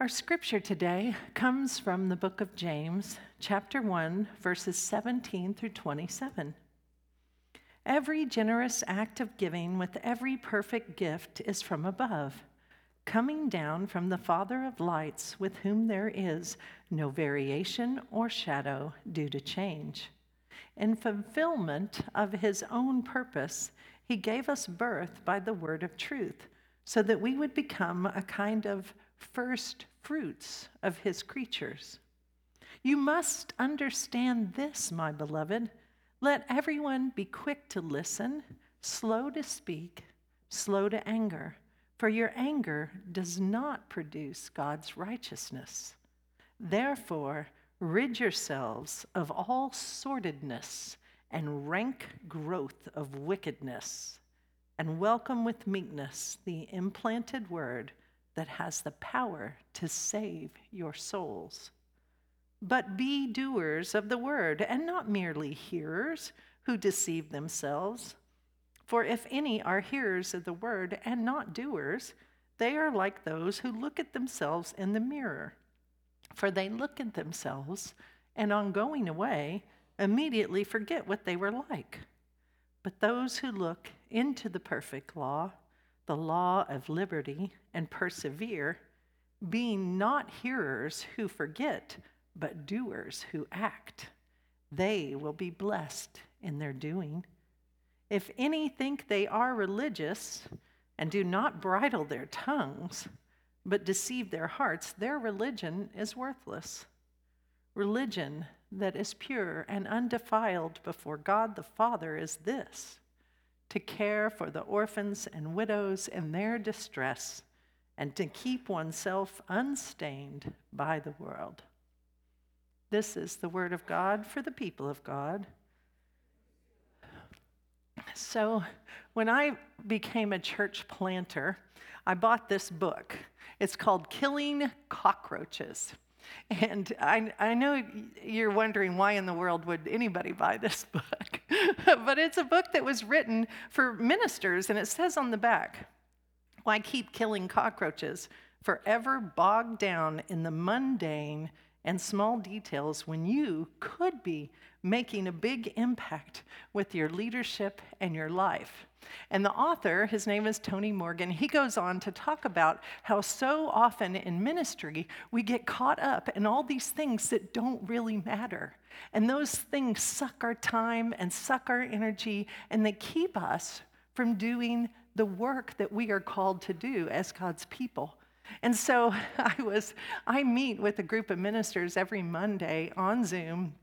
Our scripture today comes from the book of James, chapter 1, verses 17 through 27. Every generous act of giving with every perfect gift is from above, coming down from the Father of lights, with whom there is no variation or shadow due to change. In fulfillment of his own purpose, he gave us birth by the word of truth, so that we would become a kind of first fruits of his creatures. You must understand this, my beloved. Let everyone be quick to listen, slow to speak, slow to anger, for your anger does not produce God's righteousness. Therefore, rid yourselves of all sordidness and rank growth of wickedness, and welcome with meekness the implanted word that has the power to save your souls. But be doers of the word, and not merely hearers who deceive themselves. For if any are hearers of the word and not doers, they are like those who look at themselves in the mirror. For they look at themselves, and on going away, immediately forget what they were like. But those who look into the perfect law, the law of liberty and persevere, being not hearers who forget, but doers who act. They will be blessed in their doing. If any think they are religious and do not bridle their tongues, but deceive their hearts, their religion is worthless. Religion that is pure and undefiled before God the Father is this to care for the orphans and widows in their distress, and to keep oneself unstained by the world. This is the word of God for the people of God. So, when I became a church planter, I bought this book. It's called Killing Cockroaches. And I, I know you're wondering why in the world would anybody buy this book? but it's a book that was written for ministers, and it says on the back, Why keep killing cockroaches? Forever bogged down in the mundane and small details when you could be making a big impact with your leadership and your life. And the author, his name is Tony Morgan, he goes on to talk about how so often in ministry we get caught up in all these things that don't really matter. And those things suck our time and suck our energy, and they keep us from doing the work that we are called to do as God's people. And so I was I meet with a group of ministers every Monday on Zoom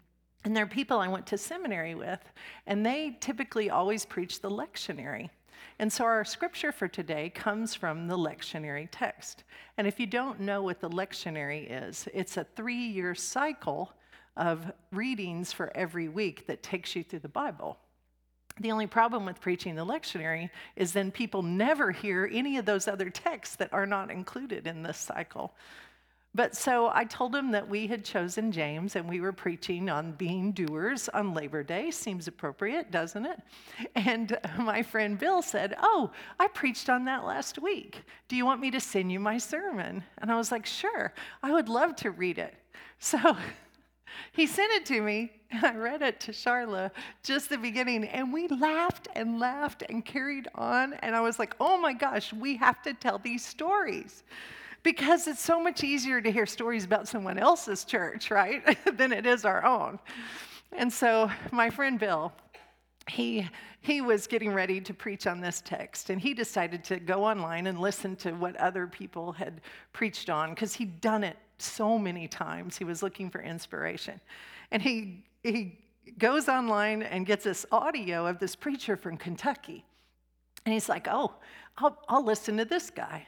and they're people I went to seminary with, and they typically always preach the lectionary. And so our scripture for today comes from the lectionary text. And if you don't know what the lectionary is, it's a three year cycle of readings for every week that takes you through the Bible. The only problem with preaching the lectionary is then people never hear any of those other texts that are not included in this cycle. But so I told him that we had chosen James and we were preaching on being doers on Labor Day. Seems appropriate, doesn't it? And my friend Bill said, Oh, I preached on that last week. Do you want me to send you my sermon? And I was like, Sure, I would love to read it. So he sent it to me. I read it to Charla just the beginning, and we laughed and laughed and carried on. And I was like, Oh my gosh, we have to tell these stories because it's so much easier to hear stories about someone else's church, right, than it is our own. And so my friend Bill, he he was getting ready to preach on this text and he decided to go online and listen to what other people had preached on because he'd done it so many times. He was looking for inspiration. And he he goes online and gets this audio of this preacher from kentucky. And he's like oh i'll, I'll listen to this guy.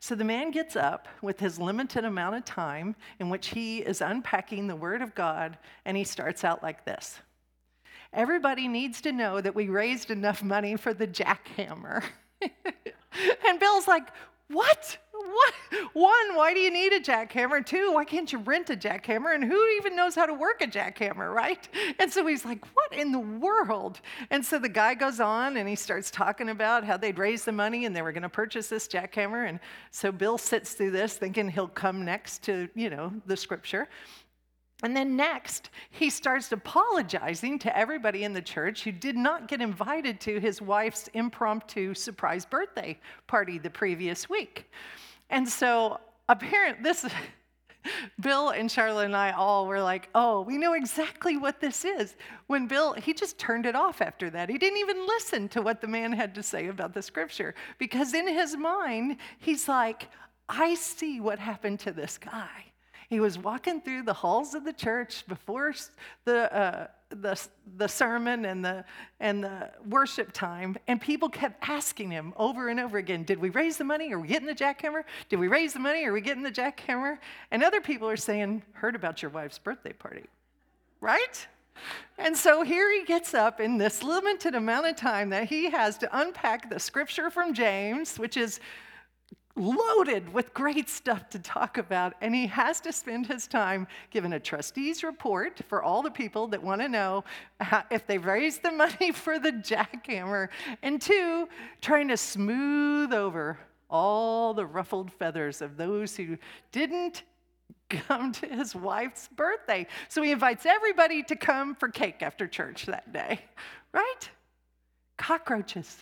So the man gets up with his limited amount of time in which he is unpacking the Word of God, and he starts out like this Everybody needs to know that we raised enough money for the jackhammer. and Bill's like, what? What? One, why do you need a jackhammer? Two, why can't you rent a jackhammer? And who even knows how to work a jackhammer, right? And so he's like, what in the world? And so the guy goes on and he starts talking about how they'd raised the money and they were going to purchase this jackhammer. And so Bill sits through this thinking he'll come next to, you know, the scripture. And then next, he starts apologizing to everybody in the church who did not get invited to his wife's impromptu surprise birthday party the previous week. And so, apparently, this. Bill and Charlotte and I all were like, oh, we know exactly what this is. When Bill, he just turned it off after that. He didn't even listen to what the man had to say about the scripture because in his mind, he's like, I see what happened to this guy. He was walking through the halls of the church before the, uh, the, the sermon and the, and the worship time, and people kept asking him over and over again, Did we raise the money? Are we getting the jackhammer? Did we raise the money? Are we getting the jackhammer? And other people are saying, Heard about your wife's birthday party, right? And so here he gets up in this limited amount of time that he has to unpack the scripture from James, which is loaded with great stuff to talk about, and he has to spend his time giving a trustee's report for all the people that want to know if they've raised the money for the jackhammer, and two, trying to smooth over all the ruffled feathers of those who didn't come to his wife's birthday. So he invites everybody to come for cake after church that day, right? Cockroaches.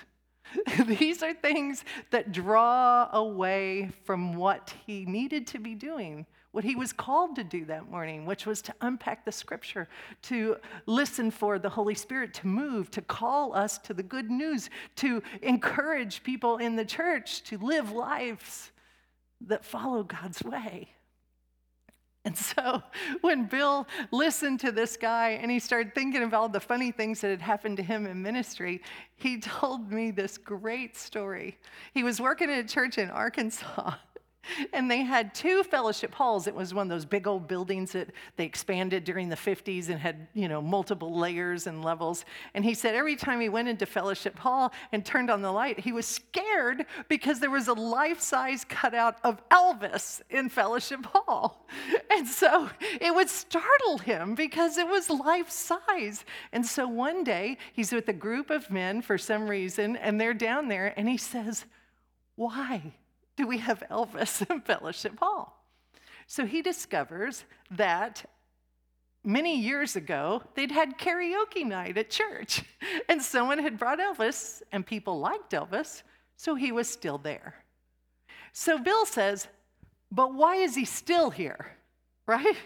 These are things that draw away from what he needed to be doing, what he was called to do that morning, which was to unpack the scripture, to listen for the Holy Spirit to move, to call us to the good news, to encourage people in the church to live lives that follow God's way. And so when Bill listened to this guy and he started thinking of all the funny things that had happened to him in ministry, he told me this great story. He was working at a church in Arkansas and they had two fellowship halls. It was one of those big old buildings that they expanded during the 50s and had, you know, multiple layers and levels. And he said every time he went into fellowship hall and turned on the light, he was scared because there was a life-size cutout of Elvis in fellowship hall. And so it would startle him because it was life-size. And so one day he's with a group of men for some reason and they're down there and he says, "Why?" do we have Elvis in Fellowship Hall? So he discovers that many years ago, they'd had karaoke night at church. And someone had brought Elvis, and people liked Elvis, so he was still there. So Bill says, But why is he still here? Right?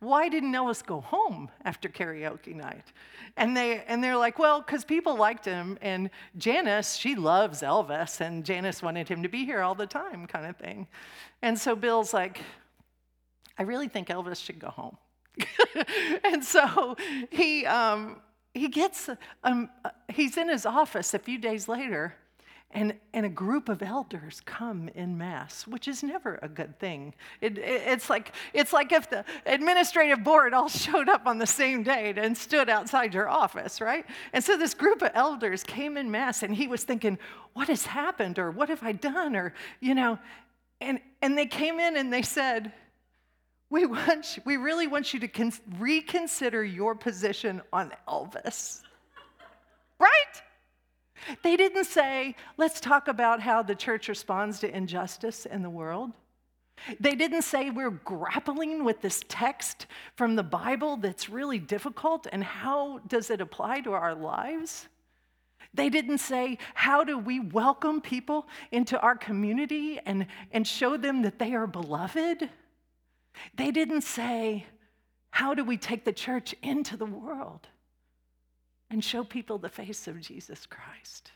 Why didn't Elvis go home after karaoke night? And, they, and they're like, well, because people liked him, and Janice, she loves Elvis, and Janice wanted him to be here all the time, kind of thing. And so Bill's like, I really think Elvis should go home. and so he, um, he gets, um, he's in his office a few days later, and, and a group of elders come in mass, which is never a good thing. It, it, it's, like, it's like if the administrative board all showed up on the same date and stood outside your office, right? And so this group of elders came in mass, and he was thinking, What has happened? Or what have I done? Or, you know, and, and they came in and they said, we, want you, we really want you to con- reconsider your position on Elvis. right? They didn't say, let's talk about how the church responds to injustice in the world. They didn't say we're grappling with this text from the Bible that's really difficult and how does it apply to our lives? They didn't say, how do we welcome people into our community and, and show them that they are beloved? They didn't say, how do we take the church into the world? And show people the face of Jesus Christ?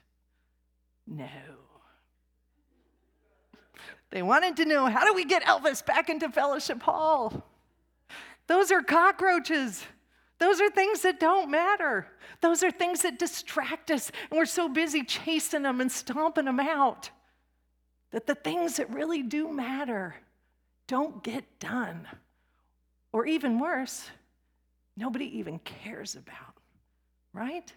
No. They wanted to know how do we get Elvis back into Fellowship Hall? Those are cockroaches. Those are things that don't matter. Those are things that distract us, and we're so busy chasing them and stomping them out that the things that really do matter don't get done. Or even worse, nobody even cares about right?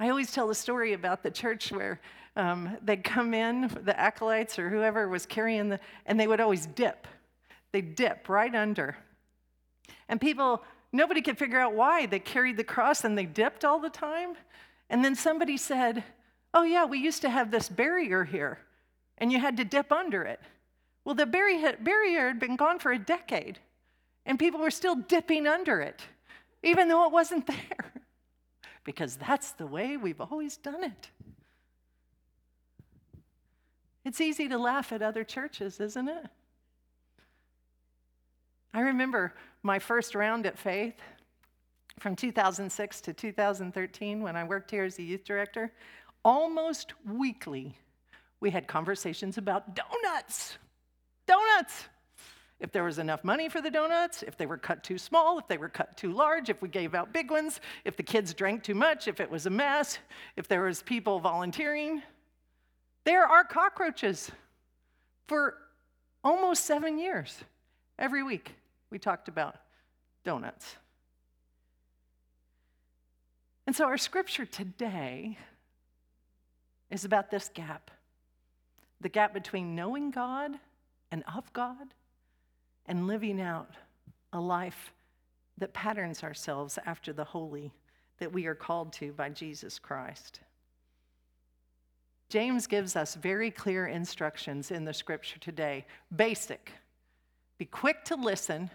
I always tell the story about the church where um, they'd come in, the acolytes or whoever was carrying the, and they would always dip. They'd dip right under. And people, nobody could figure out why. They carried the cross and they dipped all the time. And then somebody said, Oh, yeah, we used to have this barrier here, and you had to dip under it. Well, the barrier had been gone for a decade, and people were still dipping under it, even though it wasn't there, because that's the way we've always done it. It's easy to laugh at other churches, isn't it? I remember my first round at Faith from 2006 to 2013 when I worked here as a youth director. Almost weekly, we had conversations about donuts. Donuts! If there was enough money for the donuts, if they were cut too small, if they were cut too large, if we gave out big ones, if the kids drank too much, if it was a mess, if there was people volunteering. There are cockroaches for almost seven years. Every week, we talked about donuts. And so, our scripture today is about this gap the gap between knowing God and of God and living out a life that patterns ourselves after the holy that we are called to by Jesus Christ. James gives us very clear instructions in the scripture today. Basic be quick to listen,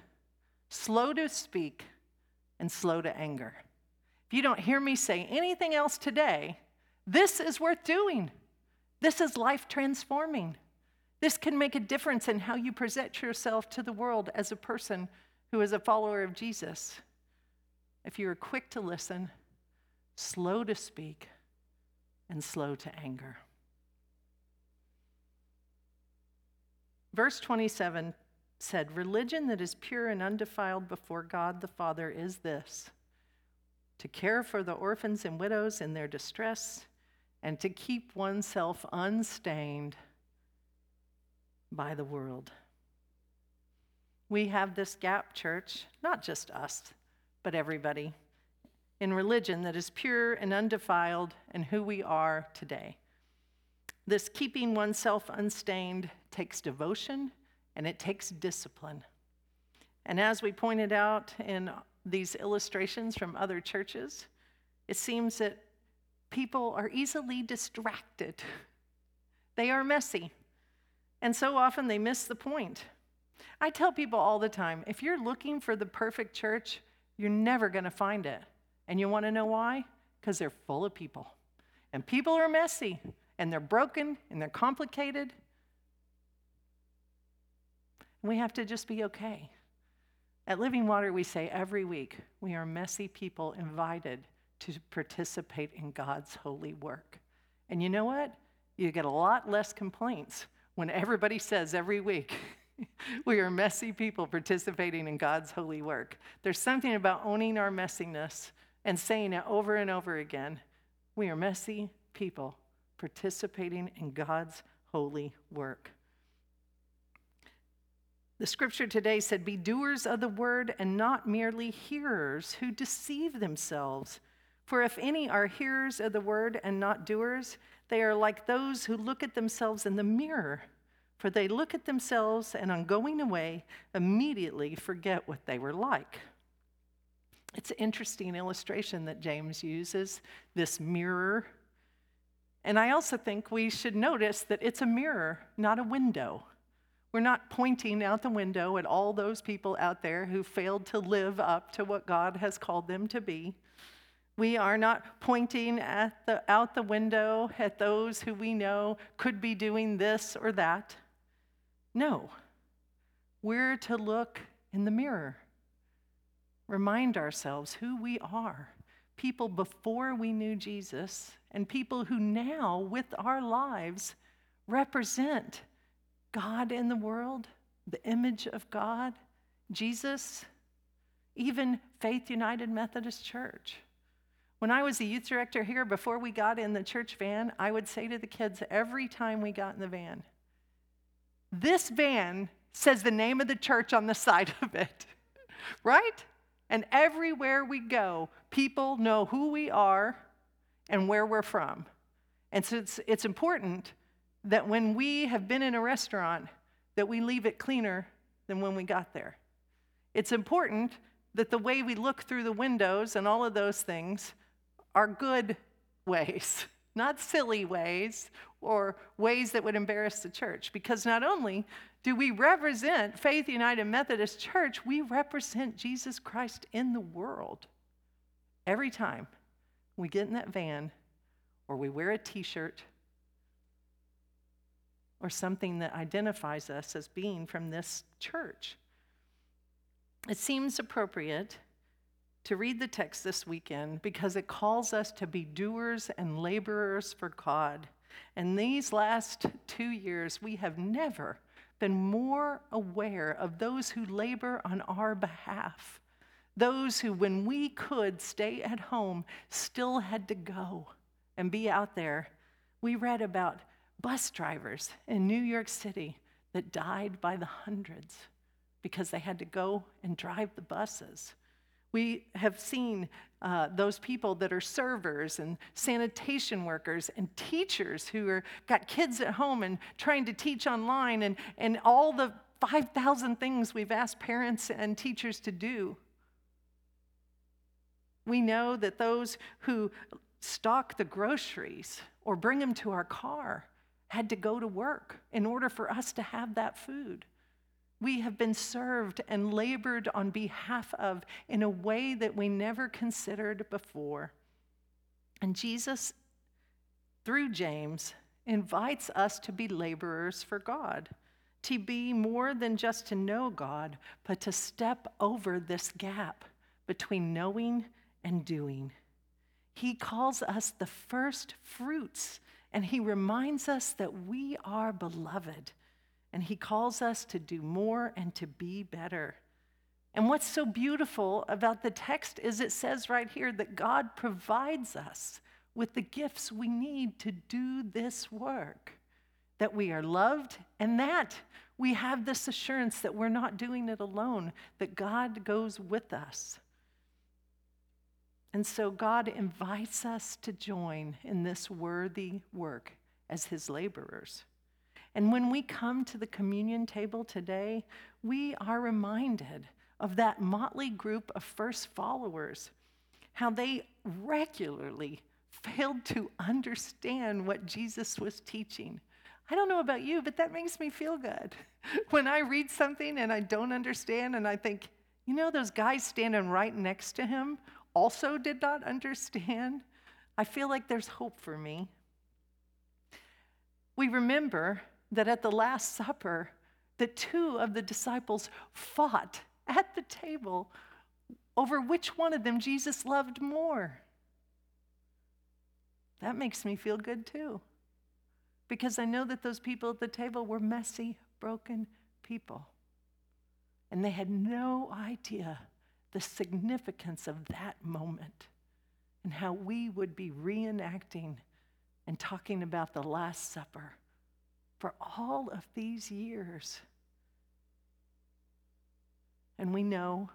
slow to speak, and slow to anger. If you don't hear me say anything else today, this is worth doing. This is life transforming. This can make a difference in how you present yourself to the world as a person who is a follower of Jesus. If you are quick to listen, slow to speak, and slow to anger. Verse 27 said, Religion that is pure and undefiled before God the Father is this to care for the orphans and widows in their distress, and to keep oneself unstained by the world. We have this gap, church, not just us, but everybody, in religion that is pure and undefiled and who we are today. This keeping oneself unstained takes devotion and it takes discipline. And as we pointed out in these illustrations from other churches, it seems that people are easily distracted. They are messy. And so often they miss the point. I tell people all the time if you're looking for the perfect church, you're never going to find it. And you want to know why? Because they're full of people. And people are messy, and they're broken, and they're complicated. We have to just be okay. At Living Water, we say every week, we are messy people invited to participate in God's holy work. And you know what? You get a lot less complaints when everybody says every week, we are messy people participating in God's holy work. There's something about owning our messiness and saying it over and over again. We are messy people participating in God's holy work. The scripture today said, Be doers of the word and not merely hearers who deceive themselves. For if any are hearers of the word and not doers, they are like those who look at themselves in the mirror. For they look at themselves and on going away immediately forget what they were like. It's an interesting illustration that James uses, this mirror. And I also think we should notice that it's a mirror, not a window. We're not pointing out the window at all those people out there who failed to live up to what God has called them to be. We are not pointing the, out the window at those who we know could be doing this or that. No. We're to look in the mirror, remind ourselves who we are people before we knew Jesus, and people who now, with our lives, represent God in the world, the image of God, Jesus, even Faith United Methodist Church. When I was a youth director here, before we got in the church van, I would say to the kids every time we got in the van, This van says the name of the church on the side of it, right? And everywhere we go, people know who we are and where we're from. And so it's, it's important that when we have been in a restaurant, that we leave it cleaner than when we got there. It's important that the way we look through the windows and all of those things are good ways, not silly ways or ways that would embarrass the church. Because not only do we represent Faith United Methodist Church, we represent Jesus Christ in the world. Every time we get in that van or we wear a t shirt or something that identifies us as being from this church. It seems appropriate to read the text this weekend because it calls us to be doers and laborers for God. And these last two years, we have never been more aware of those who labor on our behalf. Those who, when we could stay at home, still had to go and be out there. We read about bus drivers in New York City that died by the hundreds because they had to go and drive the buses. We have seen uh, those people that are servers and sanitation workers and teachers who are got kids at home and trying to teach online and, and all the 5,000 things we've asked parents and teachers to do. We know that those who stock the groceries or bring them to our car had to go to work in order for us to have that food. We have been served and labored on behalf of in a way that we never considered before. And Jesus, through James, invites us to be laborers for God, to be more than just to know God, but to step over this gap between knowing and doing. He calls us the first fruits and he reminds us that we are beloved. And he calls us to do more and to be better. And what's so beautiful about the text is it says right here that God provides us with the gifts we need to do this work, that we are loved, and that we have this assurance that we're not doing it alone, that God goes with us. And so God invites us to join in this worthy work as his laborers. And when we come to the communion table today, we are reminded of that motley group of first followers, how they regularly failed to understand what Jesus was teaching. I don't know about you, but that makes me feel good. When I read something and I don't understand, and I think, you know, those guys standing right next to him also did not understand, I feel like there's hope for me. We remember that at the Last Supper, the two of the disciples fought at the table over which one of them Jesus loved more. That makes me feel good too. Because I know that those people at the table were messy, broken people. And they had no idea the significance of that moment and how we would be reenacting and talking about the Last Supper for all of these years. And we know,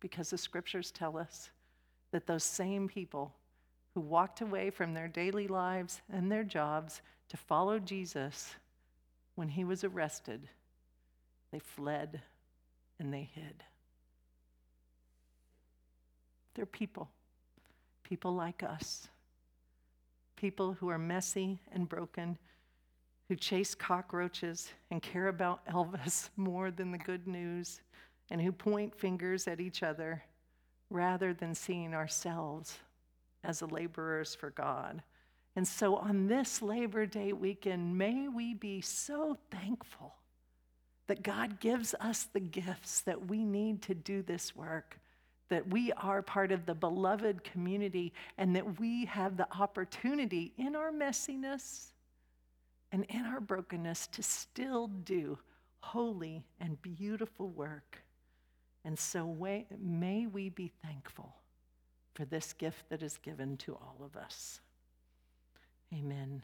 because the scriptures tell us, that those same people who walked away from their daily lives and their jobs to follow Jesus when he was arrested, they fled and they hid. They're people, people like us, people who are messy and broken, who chase cockroaches and care about Elvis more than the good news, and who point fingers at each other rather than seeing ourselves as laborers for God. And so on this Labor Day weekend, may we be so thankful that God gives us the gifts that we need to do this work that we are part of the beloved community and that we have the opportunity in our messiness and in our brokenness to still do holy and beautiful work. And so may we be thankful for this gift that is given to all of us. Amen.